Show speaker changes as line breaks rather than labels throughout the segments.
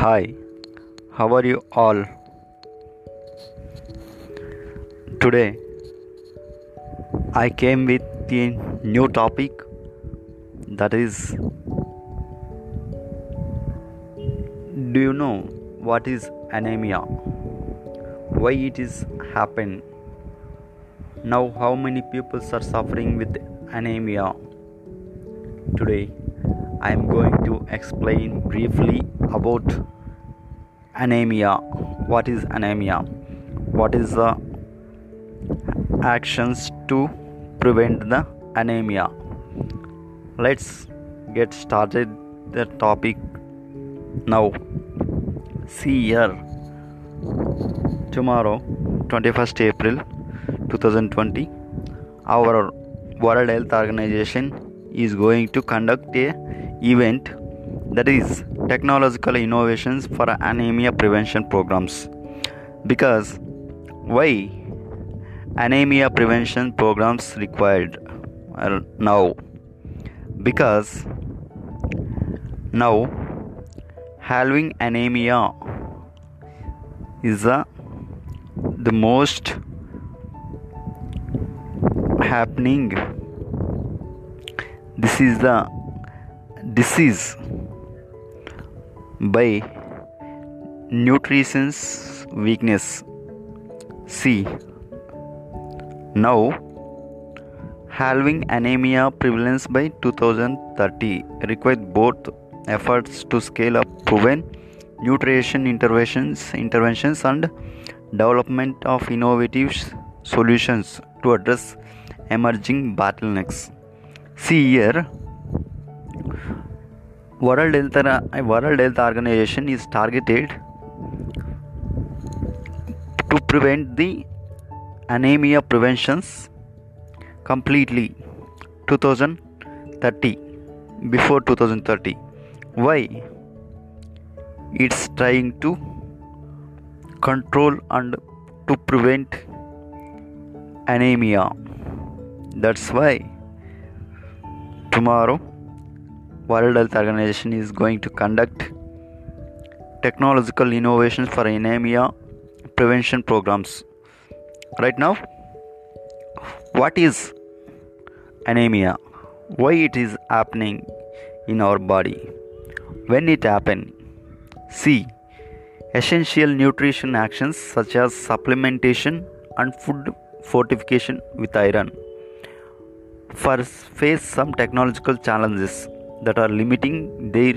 Hi, how are you all? Today I came with a new topic that is Do you know what is anemia? Why it is happen? Now how many people are suffering with anemia? Today I am going to explain briefly about anemia. What is anemia? What is the actions to prevent the anemia? Let's get started the topic now. See here. Tomorrow, 21st April 2020, our World Health Organization is going to conduct a event that is technological innovations for anemia prevention programs. Because why anemia prevention programs required uh, now? Because now having anemia is the, the most happening. This is the disease by nutrition's weakness. See now halving anemia prevalence by 2030 requires both efforts to scale up proven nutrition interventions interventions and development of innovative solutions to address emerging bottlenecks. See here World Health, World Health Organization is targeted to prevent the anemia preventions completely 2030 before 2030 why? It's trying to control and to prevent anemia. That's why tomorrow World Health Organization is going to conduct technological innovations for anemia prevention programs. Right now, what is anemia? Why it is happening in our body? When it happen? See, essential nutrition actions such as supplementation and food fortification with iron first face some technological challenges that are limiting their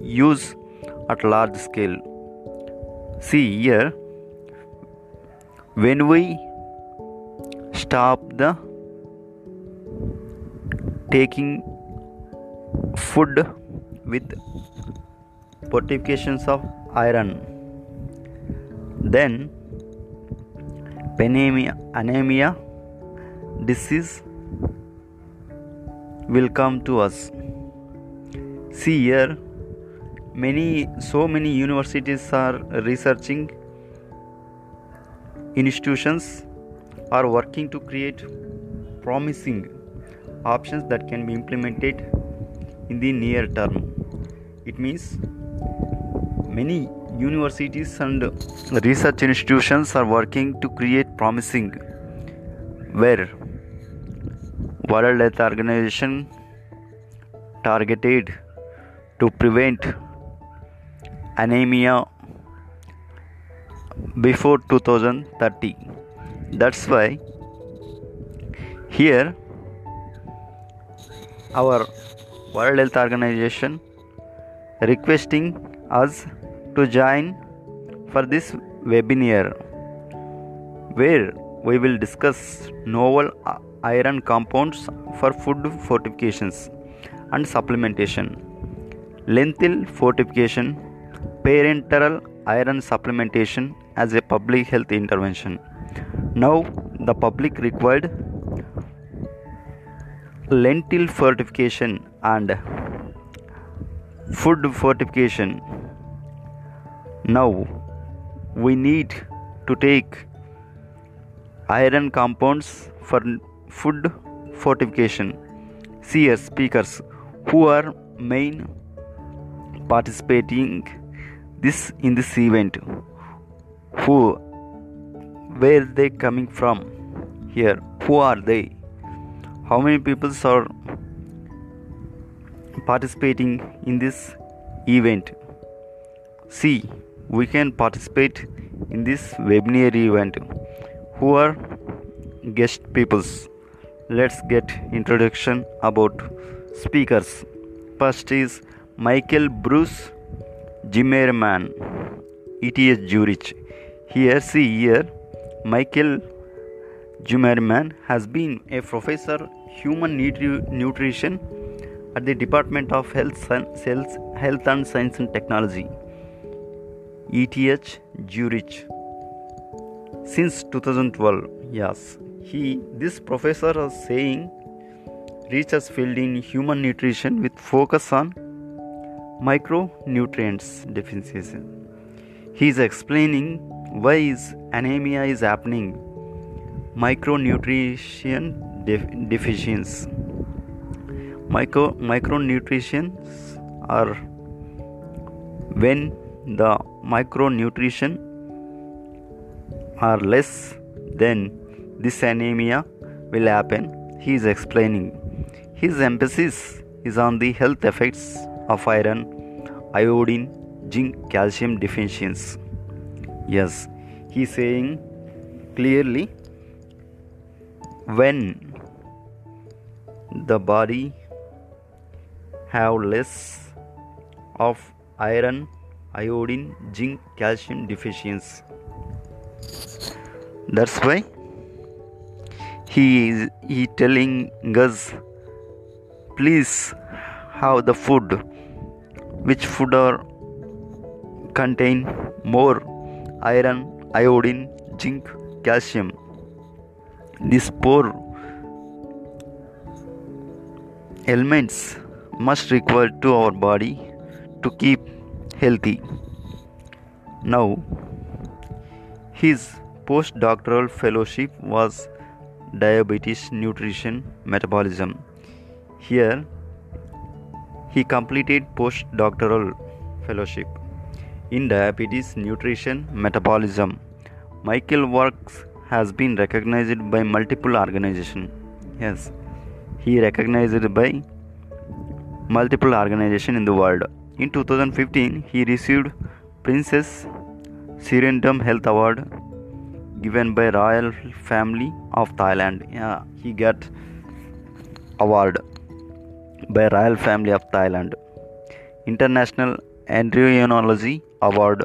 use at large scale. See here, when we stop the taking food with fortifications of iron, then anemia, anemia disease will come to us see here many so many universities are researching. Institutions are working to create promising options that can be implemented in the near term. It means many universities and research institutions are working to create promising where world health organization targeted to prevent anemia before 2030 that's why here our world health organization requesting us to join for this webinar where we will discuss novel uh, iron compounds for food fortifications and supplementation lentil fortification parenteral iron supplementation as a public health intervention. Now the public required lentil fortification and food fortification. Now we need to take iron compounds for food fortification. See speakers who are main participating this in this event. Who where they coming from? Here who are they? How many people are participating in this event? See we can participate in this webinar event. Who are guest peoples? Let's get introduction about speakers. First is michael bruce zimmermann eth zurich. Here see here michael Zimmermann has been a professor human nutri- nutrition at the Department of Health, Health and Science and Technology, ETH Zurich. Since 2012, yes, he this professor is saying research field in human nutrition with focus on micronutrients deficiency. He is explaining why is anemia is happening. Micronutrition def- deficiencies. Micro, micronutrients are when the micronutrition are less then this anemia will happen. He is explaining. His emphasis is on the health effects of iron iodine zinc calcium deficiencies. Yes he is saying clearly when the body have less of iron iodine zinc calcium deficiency that's why he is he telling us please have the food which food are contain more iron iodine zinc calcium these four elements must require to our body to keep healthy. Now, his postdoctoral fellowship was diabetes nutrition metabolism. Here, he completed postdoctoral fellowship in diabetes nutrition metabolism. Michael works has been recognized by multiple organizations. Yes, he recognized by multiple organizations in the world. In 2015, he received Princess Sirindam Health Award given by Royal Family of Thailand. Yeah, he got award by Royal Family of Thailand. International Embryology Award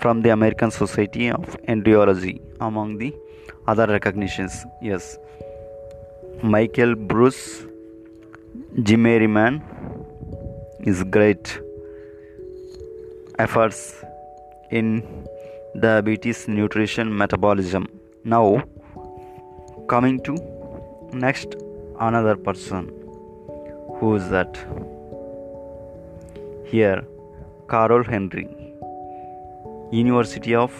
from the American Society of Embryology, among the other recognitions. Yes, Michael Bruce Zimmermann is great efforts in diabetes nutrition metabolism. Now, coming to next another person who is that here carol henry University of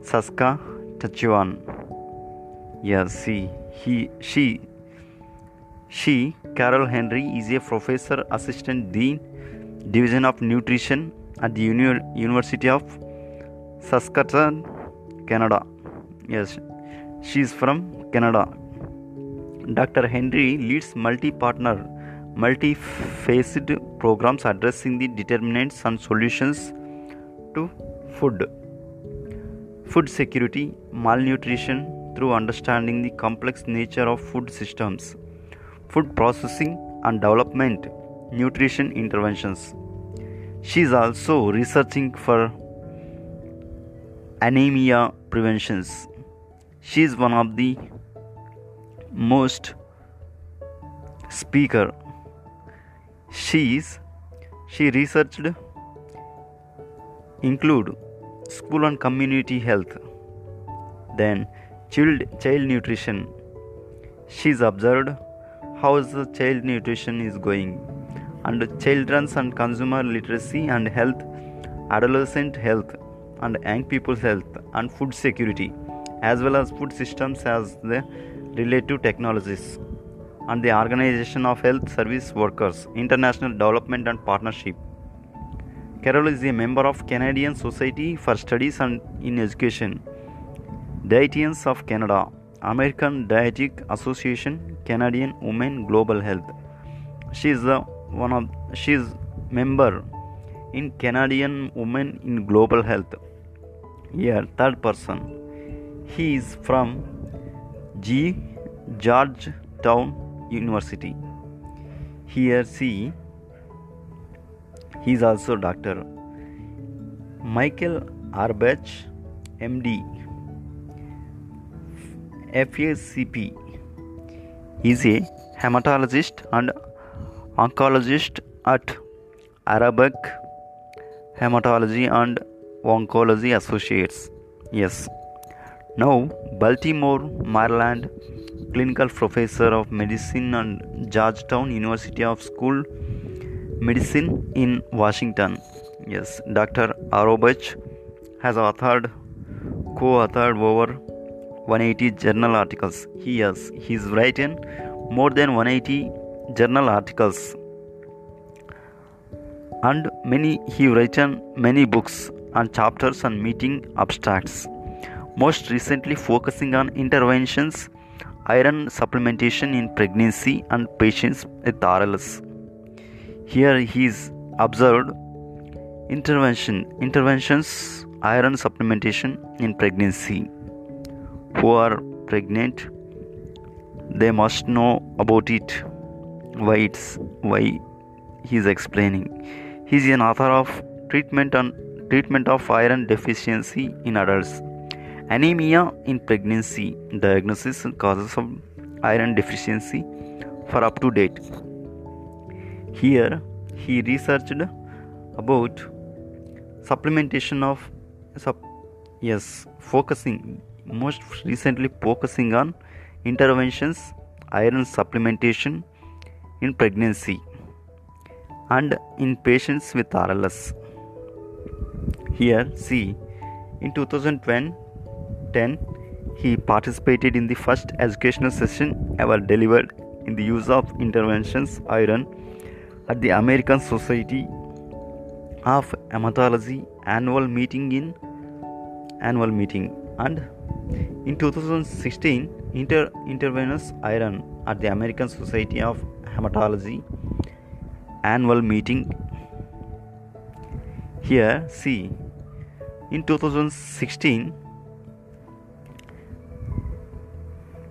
Saskatchewan. Yes, see, he, she, she, Carol Henry, is a professor, assistant dean, division of nutrition at the Uni- University of Saskatchewan, Canada. Yes, she is from Canada. Dr. Henry leads multi-partner, multi-faced programs addressing the determinants and solutions to Food Food security, malnutrition through understanding the complex nature of food systems, food processing and development, nutrition interventions. She is also researching for anemia preventions. She is one of the most speaker. She is she researched include school and community health then child child nutrition. She's observed how the child nutrition is going and children's and consumer literacy and health adolescent health and young people's health and food security as well as food systems as the related technologies and the organization of health service workers international development and partnership Carol is a member of Canadian Society for Studies and in Education, Dietitians of Canada, American Dietetic Association, Canadian Women Global Health. She is the one of she is member in Canadian Women in Global Health. Here, third person. He is from G. Georgetown University. Here, see, he is also doctor. Michael Auerbach, MD, FACP, is a hematologist and oncologist at Auerbach Hematology and Oncology Associates. Yes. Now, Baltimore, Maryland, clinical professor of medicine and Georgetown University of School Medicine in Washington. Yes, Dr. Auerbach has authored, co-authored over 180 journal articles. He has he's written more than 180 journal articles and many he written many books and chapters and meeting abstracts most recently focusing on interventions iron supplementation in pregnancy and patients with RLS here he is observed intervention interventions iron supplementation in pregnancy. Who are pregnant? They must know about it. Why it's why he is explaining. He is an author of treatment on treatment of iron deficiency in adults, anemia in pregnancy, diagnosis and causes of iron deficiency for up to date. Here he researched about supplementation of yes focusing most recently focusing on interventions iron supplementation in pregnancy and in patients with RLS. Here, see, in 2010, he participated in the first educational session ever delivered in the use of interventions iron at the American Society of Hematology annual meeting in annual meeting. And in 2016 inter intravenous iron at the American Society of Hematology annual meeting. Here see in 2016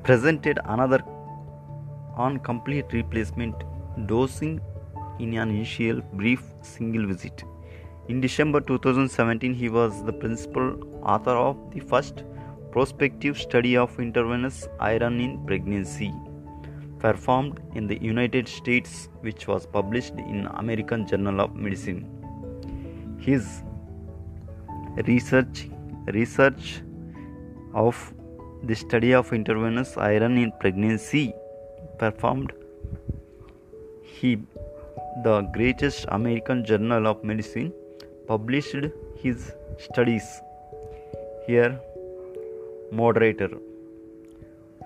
presented another on complete replacement dosing in an initial brief single visit in december 2017 he was the principal author of the first prospective study of intravenous iron in pregnancy performed in the United States, which was published in American Journal of Medicine. His research research of the study of intravenous iron in pregnancy performed he the greatest American Journal of Medicine published his studies here moderator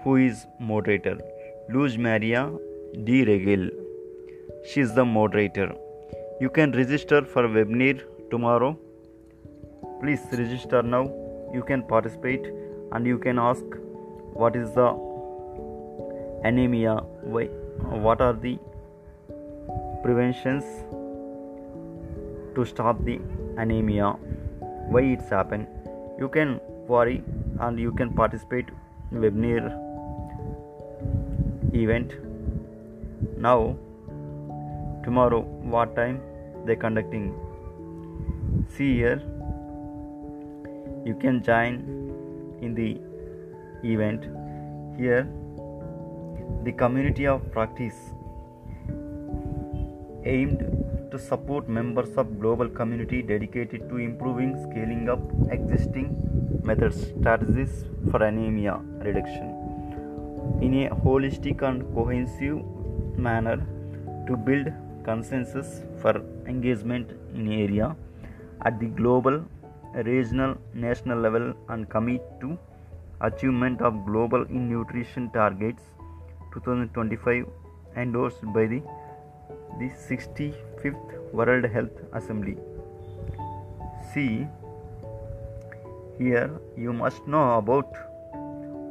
who is moderator Luz Maria de Regil. She is the moderator. You can register for webinar tomorrow. Please register now. You can participate and you can ask what is the anemia, why, what are the preventions to stop the anemia, why it's happened. You can worry and you can participate webinar event. Now tomorrow what time they conducting? See here. You can join in the event. Here the community of practice aimed to support members of global community dedicated to improving scaling up existing methods strategies for anemia reduction in a holistic and cohesive manner to build consensus for engagement in area at the global regional national level and commit to achievement of global in nutrition targets 2025 endorsed by the, the 65th world health assembly. See here you must know about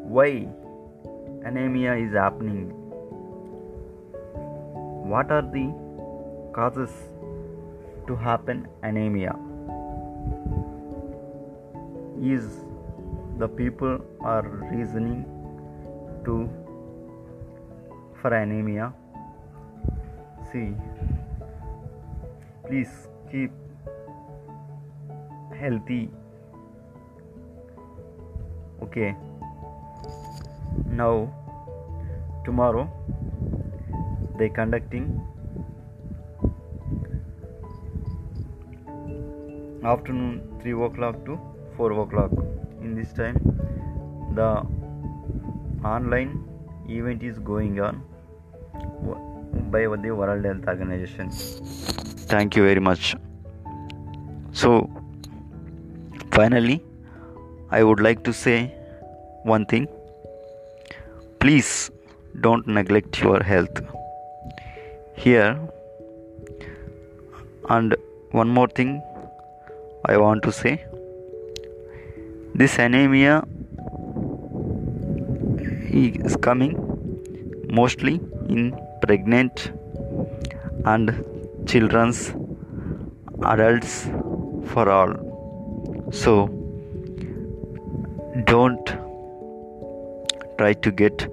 why anemia is happening. What are the causes to happen anemia is the people are reasoning to for anemia see please keep healthy. Okay. Now tomorrow they conducting afternoon 3 o'clock to 4 o'clock. In this time the online event is going on. By the world health organization. Thank you very much. So finally i would like to say one thing. Please don't neglect your health. Here and one more thing I want to say this anemia is coming mostly in pregnant and children's adults for all so don't try to get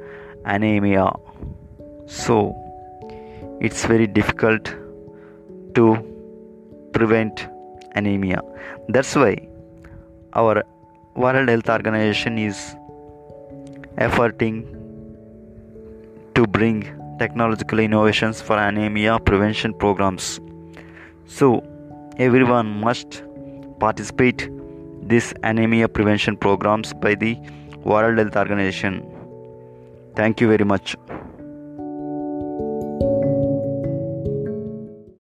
anemia so it's very difficult to prevent anemia. That's why our World Health Organization is efforting to bring technological innovations for anemia prevention programs. So everyone must participate this anemia prevention programs by the World Health Organization. Thank you very much.